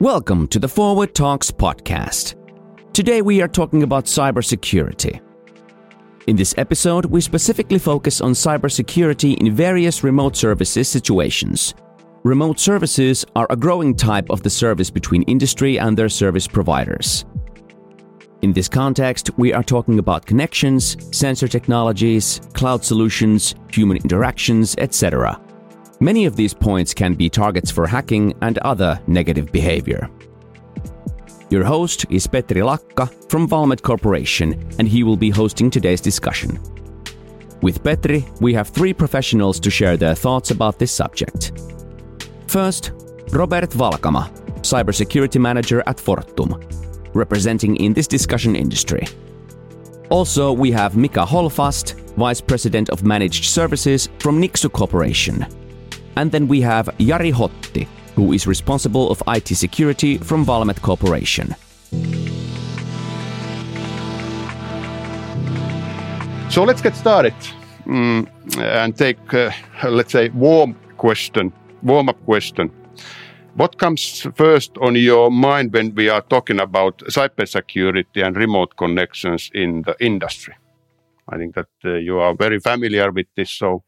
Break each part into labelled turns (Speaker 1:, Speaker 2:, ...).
Speaker 1: Welcome to the Forward Talks podcast. Today we are talking about cybersecurity. In this episode, we specifically focus on cybersecurity in various remote services situations. Remote services are a growing type of the service between industry and their service providers. In this context, we are talking about connections, sensor technologies, cloud solutions, human interactions, etc. Many of these points can be targets for hacking and other negative behavior. Your host is Petri Lakka from Valmet Corporation, and he will be hosting today's discussion. With Petri, we have three professionals to share their thoughts about this subject. First, Robert Valkama, Cybersecurity Manager at Fortum, representing in this discussion industry. Also, we have Mika Hållfast, Vice President of Managed Services from Nixu Corporation. And then we have Jari Hotti, who is responsible of IT security from Valmet Corporation.
Speaker 2: So let's get started mm, and take, uh, let's say, warm question, warm up question. What comes first on your mind when we are talking about cybersecurity and remote connections in the industry? I think that uh, you are very familiar with this, so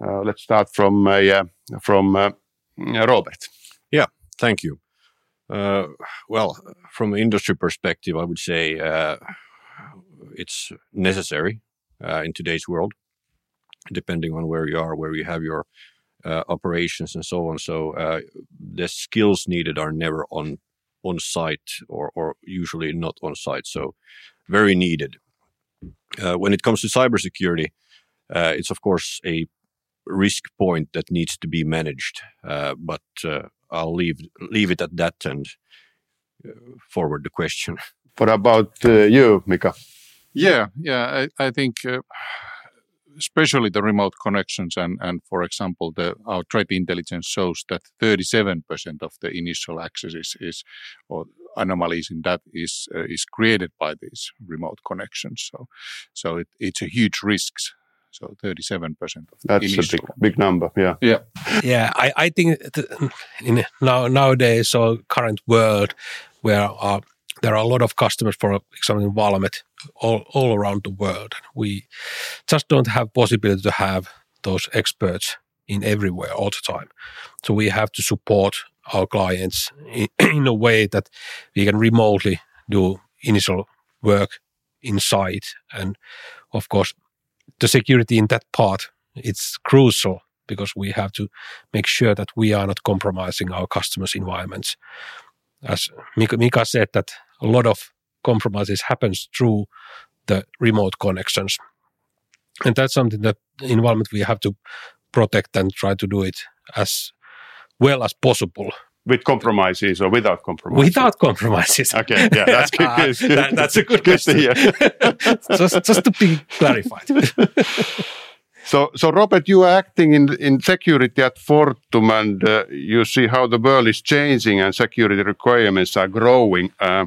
Speaker 2: let's start from uh, from uh, Robert.
Speaker 3: Yeah, thank you. well, from an industry perspective, I would say it's necessary in today's world, depending on where you are, where you have your uh, operations and so on. So uh, the skills needed are never on on site or, or usually not on site. So very needed. Uh, when it comes to cybersecurity, it's of course a risk point that needs to be managed. Uh, but uh, I'll leave leave it at that and uh, forward the question.
Speaker 2: What about you, Mika?
Speaker 4: Yeah, yeah, I, I think especially the remote connections and, and for example, the, our threat intelligence shows that 37% of the initial access is, is or anomalies in that is uh, is created by these remote connections. So, so it, it's a huge risk so 37% of
Speaker 2: That's a big, big number. Yeah.
Speaker 4: Yeah.
Speaker 5: Yeah. I, I think in now, nowadays, so current world where uh, there are a lot of customers, for example, in Valmet all, all around the world. We just don't have possibility to have those experts in everywhere all the time. So we have to support our clients in, in a way that we can remotely do initial work inside. And of course, the security in that part it's crucial because we have to make sure that we are not compromising our customers' environments. As Mika, said, that a lot of compromises happens through the remote connections, and that's something that Valmet we have to protect and try to do it as well as possible
Speaker 2: with compromises or without compromises?
Speaker 5: Without compromises.
Speaker 2: Okay, yeah, that's good.
Speaker 5: good. that, that's a good, good question. just, just to be clarified.
Speaker 2: so, so Robert, you are acting in in security at Fortum, and uh, you see how the world is changing and security requirements are growing. Uh,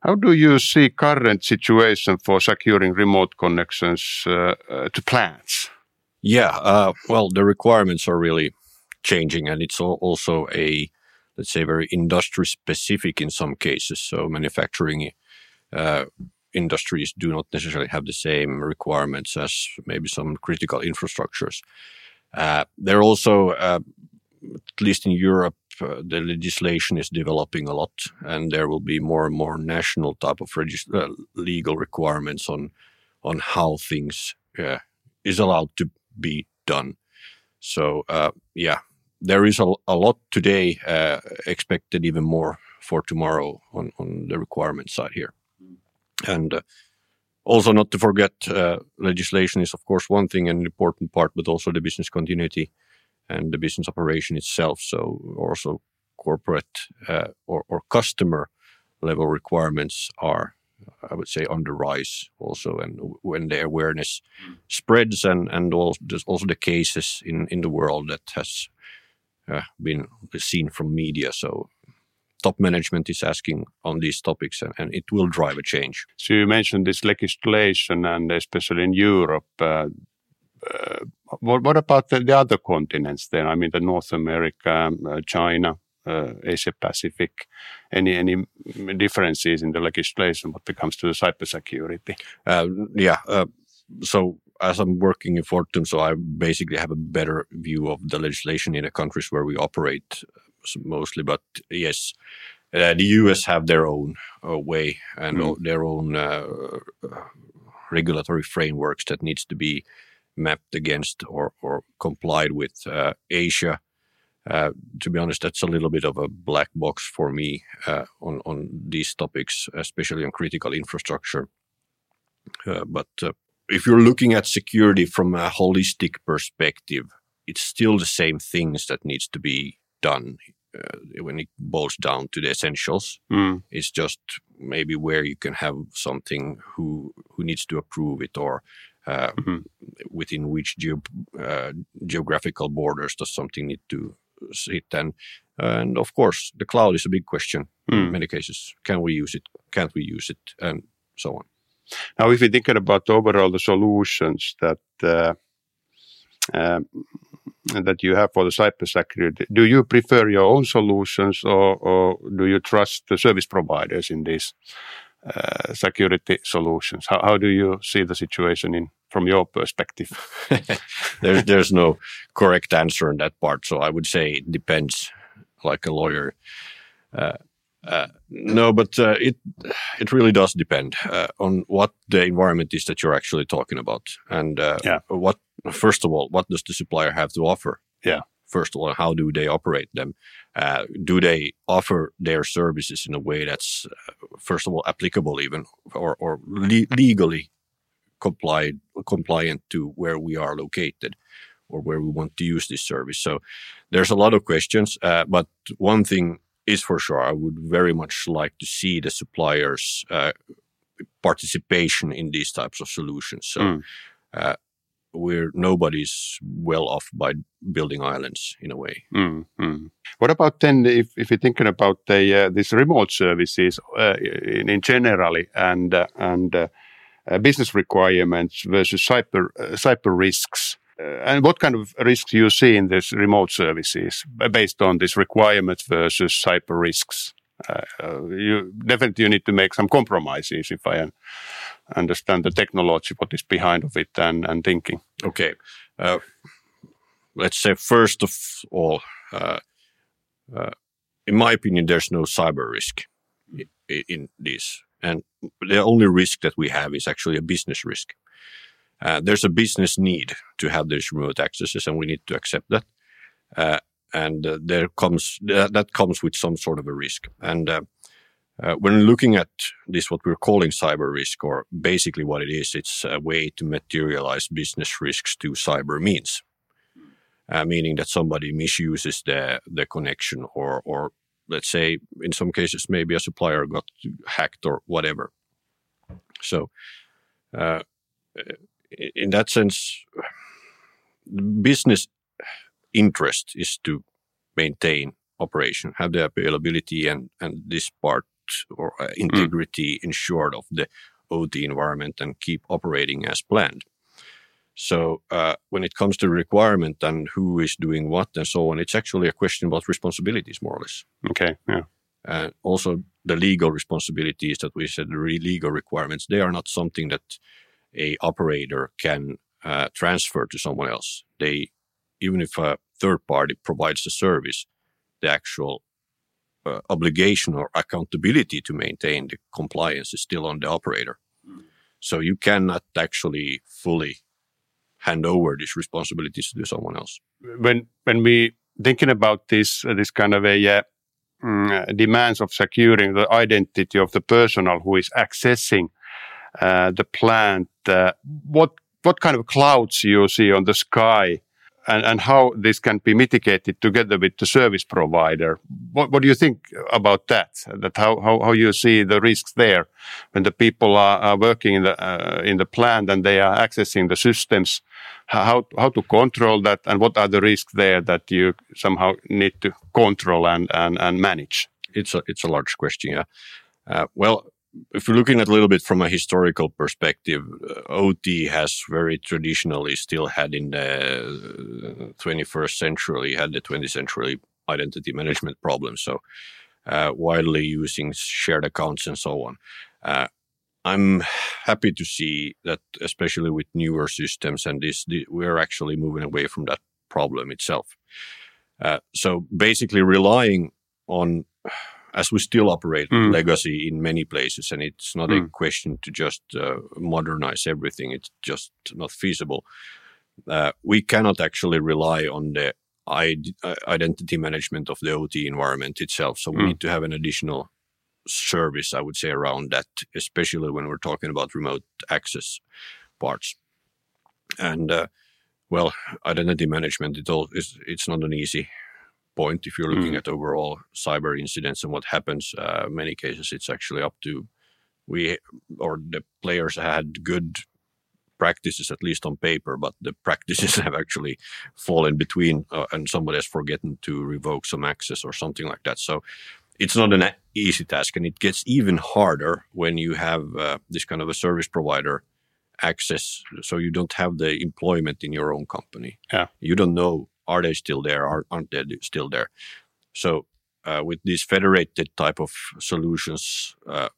Speaker 2: how do you see current situation for securing remote connections uh, uh to plants?
Speaker 3: Yeah, uh, well, the requirements are really changing, and it's also a let's say very industry specific in some cases. So manufacturing uh, industries do not necessarily have the same requirements as maybe some critical infrastructures. Uh, they're also, uh, at least in Europe, uh, the legislation is developing a lot, and there will be more and more national type of uh, legal requirements on on how things uh, is allowed to be done. So yeah, there is a, a lot today uh, expected even more for tomorrow on, on the requirement side here. And uh, also not to forget uh, legislation is of course one thing and an important part but also the business continuity and the business operation itself. So also corporate uh, or, or customer level requirements are I would say on the rise also, and when the awareness spreads, and and also, also the cases in in the world that has uh, been seen from media. So top management is asking on these topics and, and, it will drive a change.
Speaker 2: So you mentioned this legislation and especially in Europe. Uh, uh, what, what, about the, the, other continents then? I mean, the North America, uh, China, uh, Asia Pacific? Any any differences in the legislation when it comes to the cybersecurity?
Speaker 3: Uh, yeah. Uh, so as I'm working in Fortum, so I basically have a better view of the legislation in the countries where we operate uh, mostly. But yes, uh, the US have their own uh, way and mm. their own uh, regulatory frameworks that needs to be mapped against or, or complied with. Uh, Asia, uh, to be honest, that's a little bit of a black box for me on on these topics, especially on critical infrastructure. but if you're looking at security from a holistic perspective, it's still the same things that needs to be done uh, when it boils down to the essentials. Mm. It's just maybe where you can have something who who needs to approve it or uh, mm-hmm. within which uh, geographical borders does something need to sit and and of course the cloud is a big question mm. in many cases can we use it can't we use it and so on
Speaker 2: now, if we think about overall the solutions that uh, uh, that you have for the cybersecurity, do you prefer your own solutions or, or do you trust the service providers in these uh, security solutions? How, how do you see the situation in from your perspective?
Speaker 3: there's there's no correct answer in that part, so I would say it depends, like a lawyer. Uh, uh, no, but uh, it it really does depend uh, on what the environment is that you're actually talking about, and uh, yeah. what first of all, what does the supplier have to offer?
Speaker 2: Yeah.
Speaker 3: First of all, how do they operate them? Uh, do they offer their services in a way that's first of all applicable, even or or le legally complied compliant to where we are located? or where we want to use this service. So there's a lot of questions, but one thing is for sure. I would very much like to see the suppliers' uh, participation in these types of solutions. So, mm. uh, we're nobody's well off by building islands in a way.
Speaker 2: Mm, mm. What about then if, if you're thinking about the uh, these remote services uh, in, in generally and uh, and uh, uh, business requirements versus cyber cyber risks? Uh, and what kind of risks do you see in these remote services based on these requirements versus cyber risks? Uh, uh, you definitely you need to make some compromises if I understand the technology, what is behind of it, and, and thinking.
Speaker 3: Okay, uh, let's say first of all, uh, uh, in my opinion, there's no cyber risk in, in this, and the only risk that we have is actually a business risk. Uh, there's a business need to have these remote accesses, and we need to accept that. Uh, and uh, there comes that comes with some sort of a risk. And uh, uh, when looking at this, what we're calling cyber risk, or basically what it is, it's a way to materialize business risks to cyber means, uh, meaning that somebody misuses the the connection, or or let's say in some cases maybe a supplier got hacked or whatever. So in that sense, business interest is to maintain operation, have the availability and, and this part or uh, hmm. integrity mm. ensured of the OT environment and keep operating as planned. So uh, when it comes to requirement and who is doing what and so on, it's actually a question about responsibilities, more or less.
Speaker 2: Okay. Yeah.
Speaker 3: And also the legal responsibilities that we said, the legal requirements, they are not something that a operator can uh, transfer to someone else. They, even if a third party provides the service, the actual uh, obligation or accountability to maintain the compliance is still on the operator. Mm. So you cannot actually fully hand over these responsibilities to someone else.
Speaker 2: When when we thinking about this uh, this kind of a uh, mm, demands of securing the identity of the personal who is accessing uh, the plant, uh, what what kind of clouds you see on the sky, and, and how this can be mitigated together with the service provider. What, what do you think about that? That how, how, how you see the risks there when the people are, are working in the uh, in the plant and they are accessing the systems. How how to control that, and what are the risks there that you somehow need to control and and, and manage?
Speaker 3: It's a it's a large question. Yeah. Uh, well, if we're looking at a little bit from a historical perspective, uh, OT has very traditionally still had in the 21st uh, century, had the 20th century identity management problems. So, uh, widely using shared accounts and so on. Uh, I'm happy to see that, especially with newer systems and this, we're actually moving away from that problem itself. Uh, so basically, relying on as we still operate mm. legacy in many places, and it's not mm. a question to just uh, modernize everything. It's just not feasible. Uh, we cannot actually rely on the uh, identity management of the OT environment itself. So we mm. need to have an additional service, I would say, around that, especially when we're talking about remote access parts. And uh, well, identity management it all is it's not an easy point if you're looking mm. at overall cyber incidents and what happens. Uh, many cases, it's actually up to we or the players had good practices at least on paper, but the practices have actually fallen between, uh, and somebody has forgotten to revoke some access or something like that. So it's not an easy task, and it gets even harder when you have uh, this kind of a service provider access. So you don't have the employment in your own company.
Speaker 2: Yeah,
Speaker 3: you don't know are they still there, or aren't they still there. So uh, with these federated type of solutions, uh,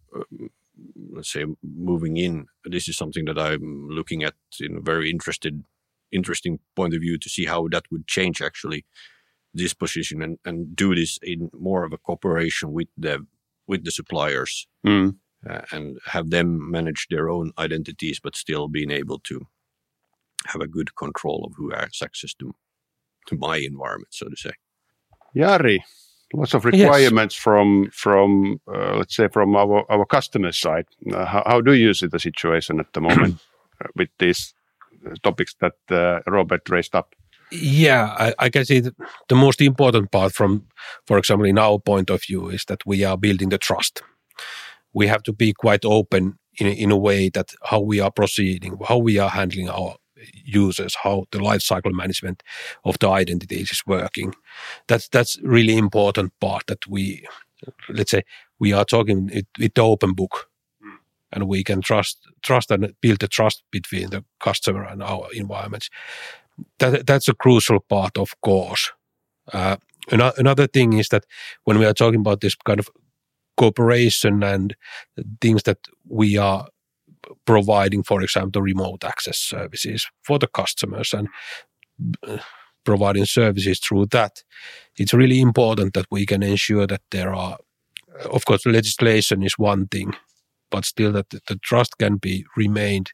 Speaker 3: let's say moving in, this is something that I'm looking at in a very interested, interesting point of view to see how that would change actually this position and, and do this in more of a cooperation with the with the suppliers
Speaker 2: mm.
Speaker 3: uh, and have them manage their own identities, but still being able to have a good control of who has access to to my environment, so to say.
Speaker 2: Jari, lots of requirements yes. from from uh, let's say from our our customer side. Uh, how, how, do you see the situation at the moment uh, with these uh, topics that uh, Robert raised up?
Speaker 5: Yeah, I, I can see the most important part from, for example, in our point of view, is that we are building the trust. We have to be quite open in in a way that how we are proceeding, how we are handling our users, how the lifecycle management of the identities is working. That's that's really important part that we, let's say, we are talking it, with the open book, mm. and we can trust trust and build the trust between the customer and our environments. That that's a crucial part, of course. Uh, another thing is that when we are talking about this kind of cooperation and things that we are providing, for example, remote access services for the customers and uh, providing services through that, it's really important that we can ensure that there are, uh, of course, legislation is one thing, but still that the trust can be remained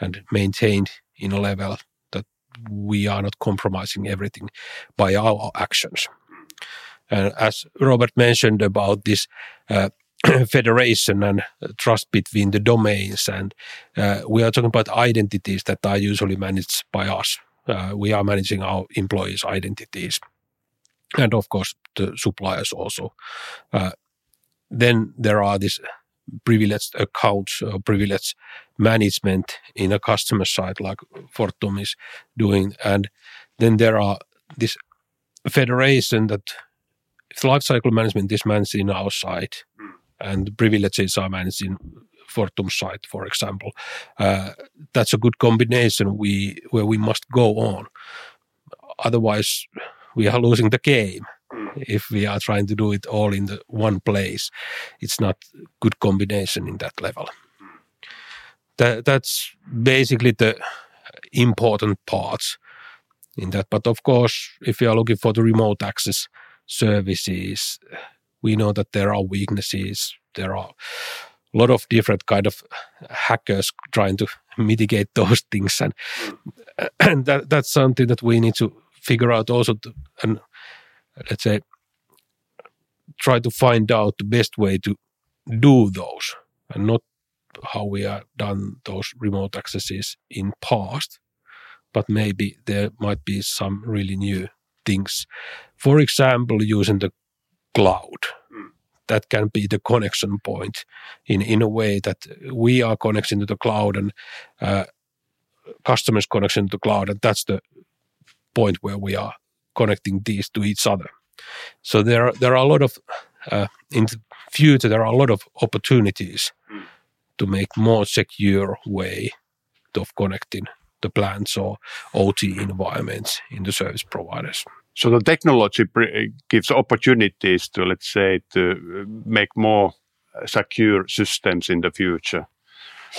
Speaker 5: and maintained in a level that we are not compromising everything by our actions. And as Robert mentioned about this uh, federation and trust between the domains. And uh, we are talking about identities that are usually managed by us. Uh, we are managing our employees' identities. And of course, the suppliers also. Uh, then there are these privileged accounts or privileged management in a customer side, like Fortum is doing. And then there are this federation that if lifecycle management is managed in our side, and privileges are managed in Fortum site, for example. Uh, that's a good combination we where we must go on. Otherwise, we are losing the game if we are trying to do it all in the one place. It's not good combination in that level. That, that's basically the important parts in that. But of course, if you are looking for the remote access services, we know that there are weaknesses. There are a lot of different kind of hackers trying to mitigate those things, and and that, that's something that we need to figure out also, to, and let's say try to find out the best way to do those, and not how we have done those remote accesses in past, but maybe there might be some really new things. For example, using the cloud. Mm. That can be the connection point in, in a way that we are connecting to the cloud and uh, customers connection to the cloud. And that's the point where we are connecting these to each other. So there are, there are a lot of, uh, in the future, there are a lot of opportunities mm. to make more secure way of connecting the plants or OT environments in the service providers.
Speaker 2: So the technology gives opportunities to, let's say, to make more secure systems in the future.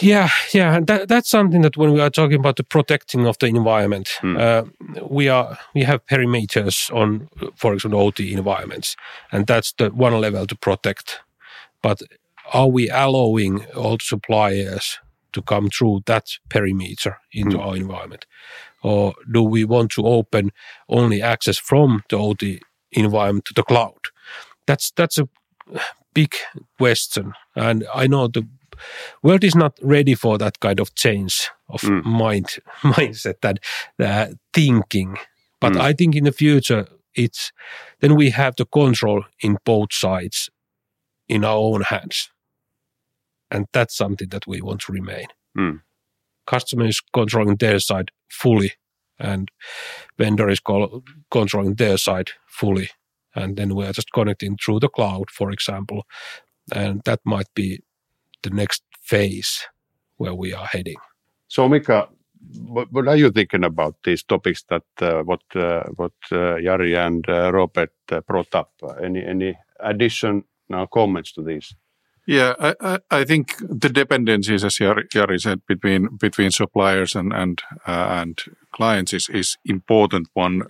Speaker 5: Yeah, yeah, that, that's something that when we are talking about the protecting of the environment, mm. uh, we are we have perimeters on, for example, OT environments, and that's the one level to protect. But are we allowing all suppliers to come through that perimeter into mm. our environment, or do we want to open only access from the OT environment to the cloud? That's that's a big question, and I know the world is not ready for that kind of change of mm. mind mindset that uh, thinking. But mm. I think in the future, it's then we have the control in both sides in our own hands, and that's something that we want to remain. Mm. Customer is controlling their side fully, and vendor is controlling their side fully, and then we are just connecting through the cloud, for example, and that might be the next phase where we are heading.
Speaker 2: So, Mika, what, what are you thinking about these topics that uh, what uh, what uh, Jari and uh, Robert uh, brought up? Any any additional comments to these?
Speaker 4: Yeah, I, I, think the dependencies, as Jari said, between between suppliers and and uh, and clients is is important one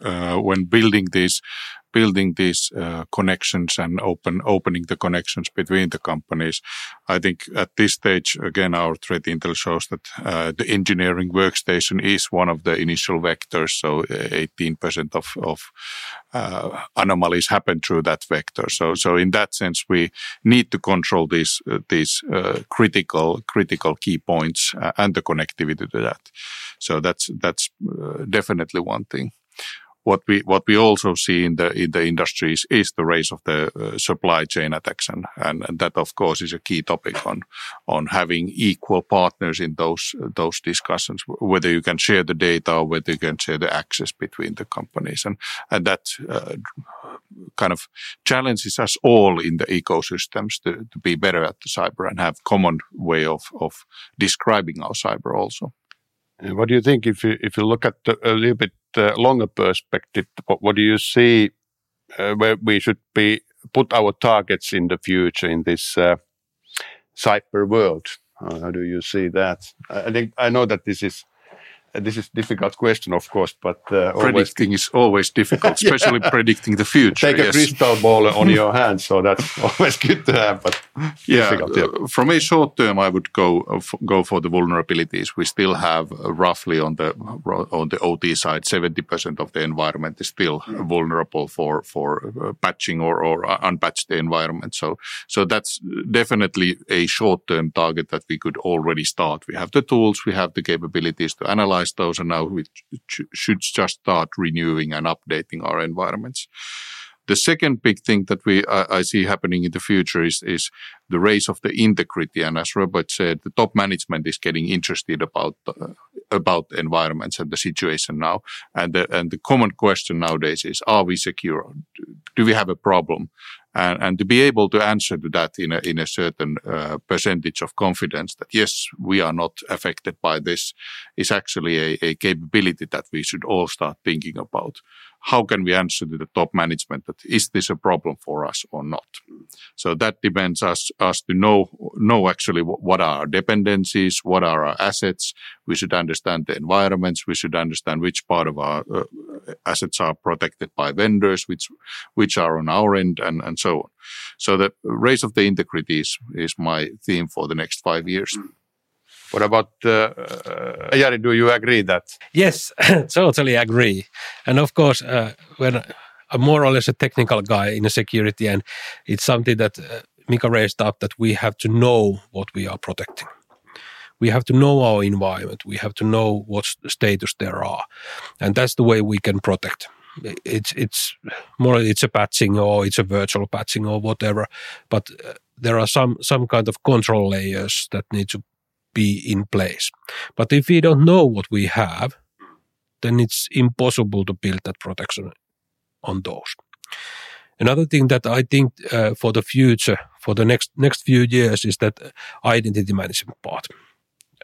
Speaker 4: when building these building these uh, connections and open opening the connections between the companies. I think at this stage, again, our threat intel shows that uh, the engineering workstation is one of the initial vectors. So 18% of, of uh, anomalies happen through that vector. So, so in that sense, we need to control these uh, these uh, critical critical key points uh, and the connectivity to that. So that's that's definitely one thing what we what we also see in the in the industries is the rise of the uh, supply chain attacks, and, and, and that of course is a key topic on on having equal partners in those those discussions, whether you can share the data or whether you can share the access between the companies, and and that uh, kind of challenges us all in the ecosystems to, to be better at the cyber and have common way of of describing our cyber also.
Speaker 2: And what do you think if you if you look at the, a little bit uh, longer perspective? What, what, do you see uh, where we should be put our targets in the future in this uh, cyber world? how do you see that? I think I know that this is this is difficult question, of course, but uh,
Speaker 4: predicting is always difficult, especially yeah. predicting the future.
Speaker 2: Take yes. a crystal ball on your hand, so that's always good to have. But
Speaker 4: yeah, yeah. Uh, from a short term, I would go uh, go for the vulnerabilities. We still have uh, roughly on the on the OT side, seventy percent of the environment is still mm. vulnerable for for uh, patching or or unpatched environment. So so that's definitely a short term target that we could already start. We have the tools, we have the capabilities to analyze those, and now we should just start renewing and updating our environments. The second big thing that we I, I see happening in the future is is the race of the integrity, and as Robert said, the top management is getting interested about uh, about environments and the situation now. And the and the common question nowadays is: Are we secure? Do we have a problem? And, and to be able to answer to that in a, in a certain uh, percentage of confidence that yes, we are not affected by this is actually a, a capability that we should all start thinking about. How can we answer to the top management that is this a problem for us or not? So that demands us us to know know actually what are our dependencies, what are our assets. We should understand the environments. We should understand which part of our uh, assets are protected by vendors, which which are on our end, and and so on. So the race of the integrity is, is my theme for the next five years.
Speaker 2: What about uh, uh, Jari? Do you agree that?
Speaker 5: Yes, totally agree. And of course, uh, when I'm more or less a technical guy in a security, and it's something that uh, Mika raised up that we have to know what we are protecting. We have to know our environment. We have to know what status there are, and that's the way we can protect it's it's more it's a patching or it's a virtual patching or whatever but uh, there are some some kind of control layers that need to be in place. But if we don't know what we have then it's impossible to build that protection on those. Another thing that i think uh, for the future for the next next few years is that identity management part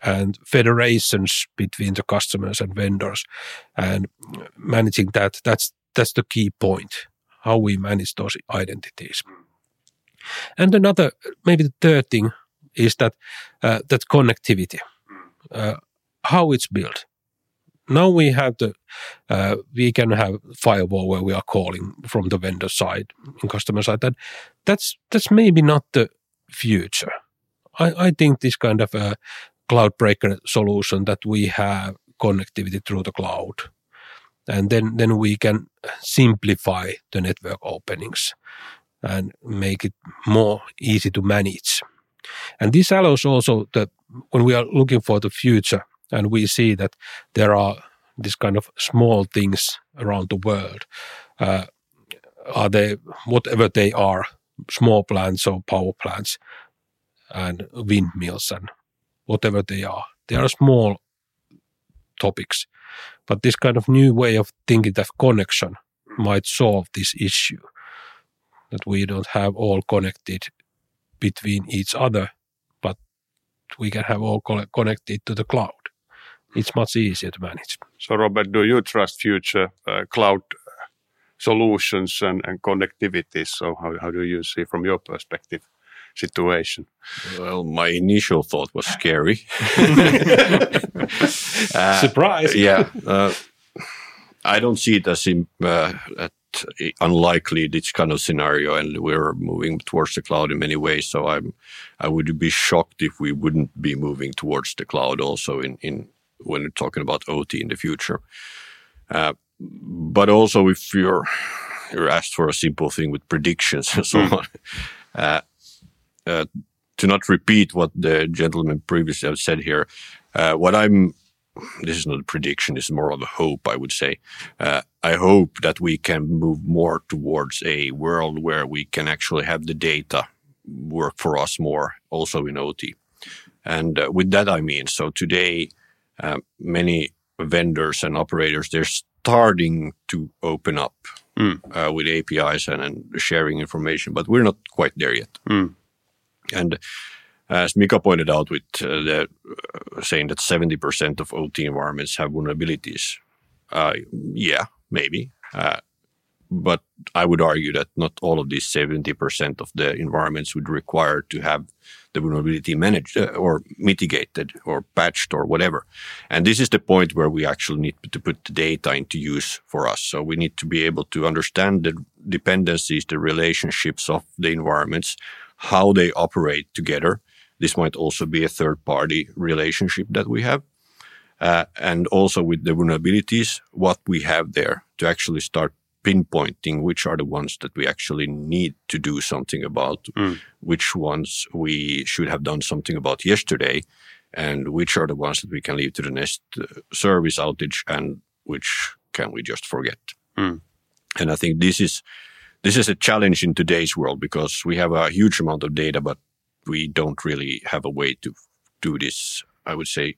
Speaker 5: and federations between the customers and vendors and managing that. That's that's the key point how we manage those identities. And another, maybe the third thing is that uh, that connectivity, uh, how it's built. Now we have the, uh, we can have firewall where we are calling from the vendor side and customer side. That that's that's maybe not the future. I, I think this kind of a cloud breaker solution that we have connectivity through the cloud, and then then we can simplify the network openings and make it more easy to manage. And this allows also that when we are looking for the future and we see that there are this kind of small things around the world, uh, are they whatever they are, small plants or power plants and windmills and whatever they are. They are small topics, but this kind of new way of thinking that connection might solve this issue that we don't have all connected between each other, but we can have all connected to the cloud. It's much easier to manage.
Speaker 2: So, Robert, do you trust future uh, cloud solutions and, and connectivity? So, how, how do you see from your perspective? situation?
Speaker 3: Well, my initial thought was scary.
Speaker 5: uh, Surprise!
Speaker 3: Yeah, uh, I don't see it as in, uh, unlikely this kind of scenario, and we're moving towards the cloud in many ways. So I'm, I would be shocked if we wouldn't be moving towards the cloud also in in when we're talking about OT in the future. Uh, but also, if you're you're asked for a simple thing with predictions and so mm. on, uh, uh, to not repeat what the gentleman previously have said here, uh, what I'm this is not a prediction, it's more of a hope, I would say. Uh, I hope that we can move more towards a world where we can actually have the data work for us more, also in OT. And uh, with that, I mean, so today, uh, many vendors and operators, they're starting to open up mm. with APIs and, and, sharing information, but we're not quite there yet. Mm. And as Mika pointed out, with uh, the, uh, saying that 70% of OT environments have vulnerabilities, uh, yeah, maybe. But I would argue that not all of these 70% of the environments would require to have the vulnerability managed or mitigated or patched or whatever. And this is the point where we actually need to put the data into use for us. So we need to be able to understand the dependencies, the relationships of the environments, how they operate together, this might also be a third party relationship that we have. Uh, and also with the vulnerabilities, what we have there to actually start pinpointing which are the ones that we actually need to do something about, mm. which ones we should have done something about yesterday, and which are the ones that we can leave to the next uh, service outage, and which can we just forget. Mm. And I think this is this is a challenge in today's world because we have a huge amount of data, but we don't really have a way to do this, I would say,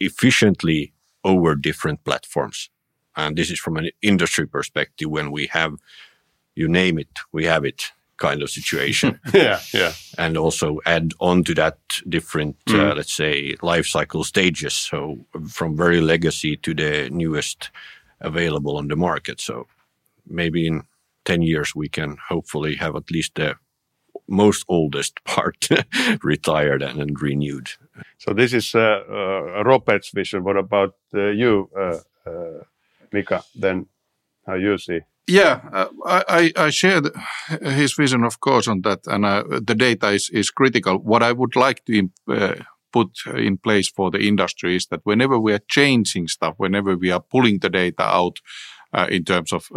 Speaker 3: efficiently over different platforms. And this is from an industry perspective when we have, you name it, we have it kind of situation.
Speaker 2: yeah, yeah.
Speaker 3: And also add on to that different, mm. uh, let's say, life cycle stages. So from very legacy to the newest available on the market. So maybe in 10 years, we can hopefully have at least the most oldest part retired and, and, renewed.
Speaker 2: So this is uh, uh, Robert's vision. What about uh, you, uh, uh, Mika? Then how you see?
Speaker 4: Yeah, uh, I, I share his vision, of course, on that, and the data is, is critical. What I would like to put in place for the industry is that whenever we are changing stuff, whenever we are pulling the data out in terms of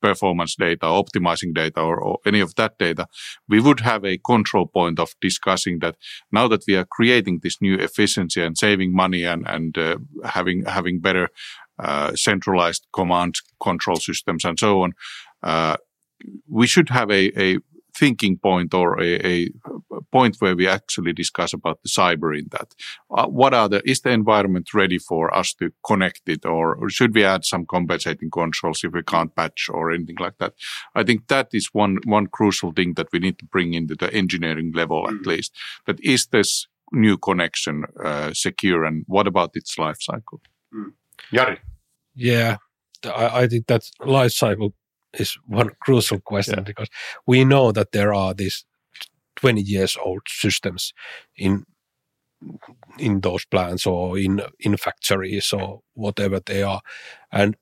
Speaker 4: performance data, optimizing data, or, or, any of that data, we would have a control point of discussing that now that we are creating this new efficiency and saving money and, and uh, having, having better uh, centralized command control systems and so on, uh, we should have a, a thinking point or a, a, point where we actually discuss about the cyber in that. Uh, what are the, is the environment ready for us to connect it or, or, should we add some compensating controls if we can't patch or anything like that? I think that is one, one crucial thing that we need to bring into the engineering level mm. at least. That is this new connection uh, secure and what about its life cycle?
Speaker 2: Mm. Jari.
Speaker 5: Yeah, I, I think that life cycle is one crucial question
Speaker 2: Yeah.
Speaker 5: because we know that there are these 20 years old systems in in those plants or in in factories or whatever they are and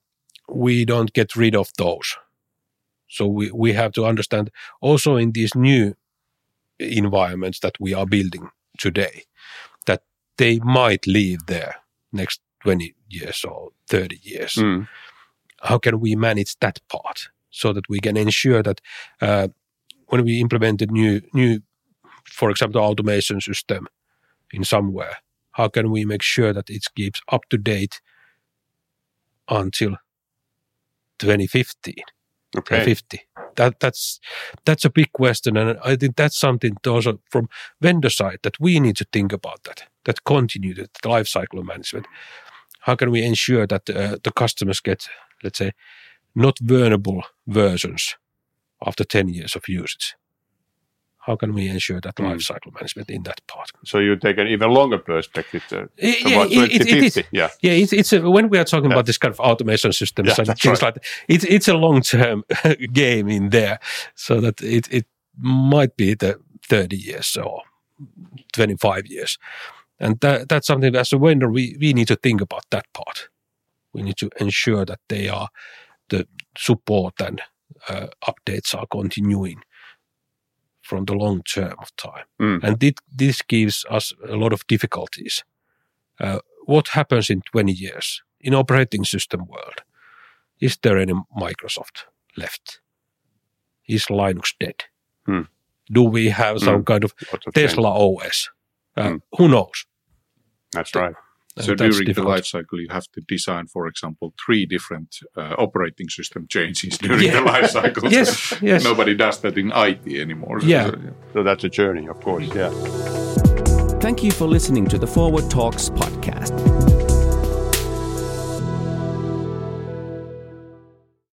Speaker 5: we don't get rid of those so we, we have to understand also in these new environments that we are building today that they might live there next 20 years or 30 years
Speaker 2: Mm.
Speaker 5: how can we manage that part so that we can ensure that uh, when we implement a new new for example automation system in somewhere how can we make sure that it keeps up to date until 2015
Speaker 2: Okay.
Speaker 5: 50 that that's that's a big question and i think that's something also from vendor side that we need to think about that that continue the life cycle management. How can we ensure that uh, the customers get let's say not vulnerable versions after 10 years of usage how can we ensure that
Speaker 2: Mm.
Speaker 5: life cycle management in that part
Speaker 2: So you take an even longer perspective. To,
Speaker 5: I-
Speaker 2: about
Speaker 5: yeah, it- it-.
Speaker 2: 2050. Yeah.
Speaker 5: Yeah, it's it's a, when we are talking
Speaker 2: Yeah.
Speaker 5: about this kind of automation systems
Speaker 2: Yeah,
Speaker 5: and things
Speaker 2: right.
Speaker 5: like that, it's it's a long term game in there, so that it it might be the thirty years or twenty five years, and that that's something as a vendor we we need to think about that part. We need to ensure that they are the support and uh, updates are continuing from the long term of time.
Speaker 2: Mm.
Speaker 5: And thi- this gives us a lot of difficulties. Uh, what happens in 20 years in operating system world? Is there any Microsoft left? Is Linux dead?
Speaker 2: Hmm.
Speaker 5: Do we have some
Speaker 2: Hmm.
Speaker 5: kind of
Speaker 2: Lots of
Speaker 5: Tesla OS? Uh,
Speaker 2: Hmm.
Speaker 5: Who knows?
Speaker 2: That's right.
Speaker 5: And
Speaker 4: So
Speaker 5: that's
Speaker 4: during the life cycle, you have to design, for example, three different uh, operating system changes during
Speaker 5: Yeah.
Speaker 4: the life cycle.
Speaker 5: Yes, yes.
Speaker 4: Nobody does that in IT anymore. So-
Speaker 5: Yeah.
Speaker 4: so,
Speaker 2: So that's a journey, of course. Yeah.
Speaker 1: Thank you for listening to the Forward Talks podcast.